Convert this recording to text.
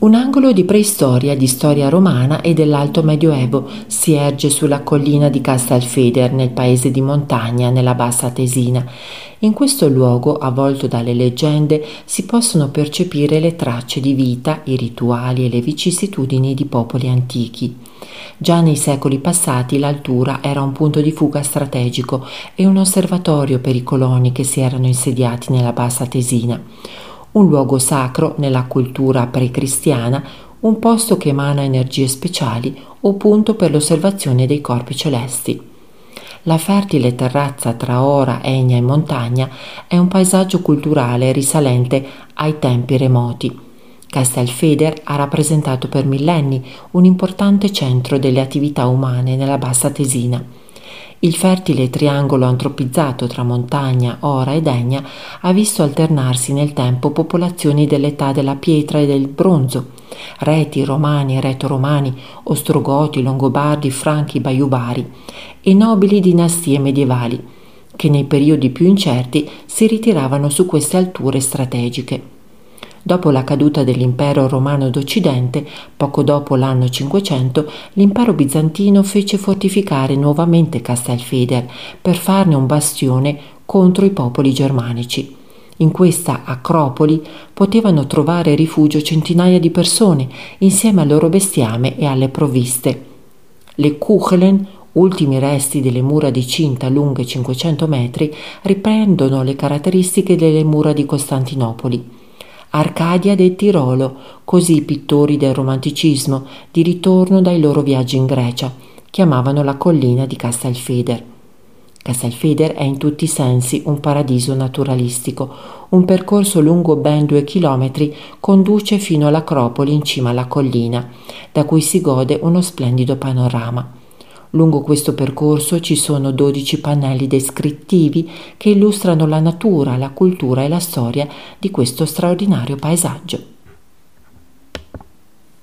Un angolo di preistoria, di storia romana e dell'Alto Medioevo si erge sulla collina di Castelfeder, nel paese di montagna, nella bassa Tesina. In questo luogo, avvolto dalle leggende, si possono percepire le tracce di vita, i rituali e le vicissitudini di popoli antichi. Già nei secoli passati l'altura era un punto di fuga strategico e un osservatorio per i coloni che si erano insediati nella bassa Tesina un luogo sacro nella cultura precristiana, un posto che emana energie speciali o punto per l'osservazione dei corpi celesti. La fertile terrazza tra ora, egna e montagna è un paesaggio culturale risalente ai tempi remoti. Castelfeder ha rappresentato per millenni un importante centro delle attività umane nella bassa Tesina il fertile triangolo antropizzato tra montagna, ora e degna ha visto alternarsi nel tempo popolazioni dell'età della pietra e del bronzo, reti romani reto-romani, ostrogoti, longobardi, franchi, baiubari e nobili dinastie medievali, che nei periodi più incerti si ritiravano su queste alture strategiche. Dopo la caduta dell'impero romano d'Occidente, poco dopo l'anno 500, l'impero bizantino fece fortificare nuovamente Castelfeder per farne un bastione contro i popoli germanici. In questa acropoli potevano trovare rifugio centinaia di persone insieme al loro bestiame e alle provviste. Le Kuchelen, ultimi resti delle mura di cinta lunghe 500 metri, riprendono le caratteristiche delle mura di Costantinopoli. Arcadia del Tirolo, così i pittori del romanticismo, di ritorno dai loro viaggi in Grecia, chiamavano la collina di Castelfeder. Castelfeder è in tutti i sensi un paradiso naturalistico. Un percorso lungo ben due chilometri conduce fino all'Acropoli in cima alla collina, da cui si gode uno splendido panorama. Lungo questo percorso ci sono 12 pannelli descrittivi che illustrano la natura, la cultura e la storia di questo straordinario paesaggio.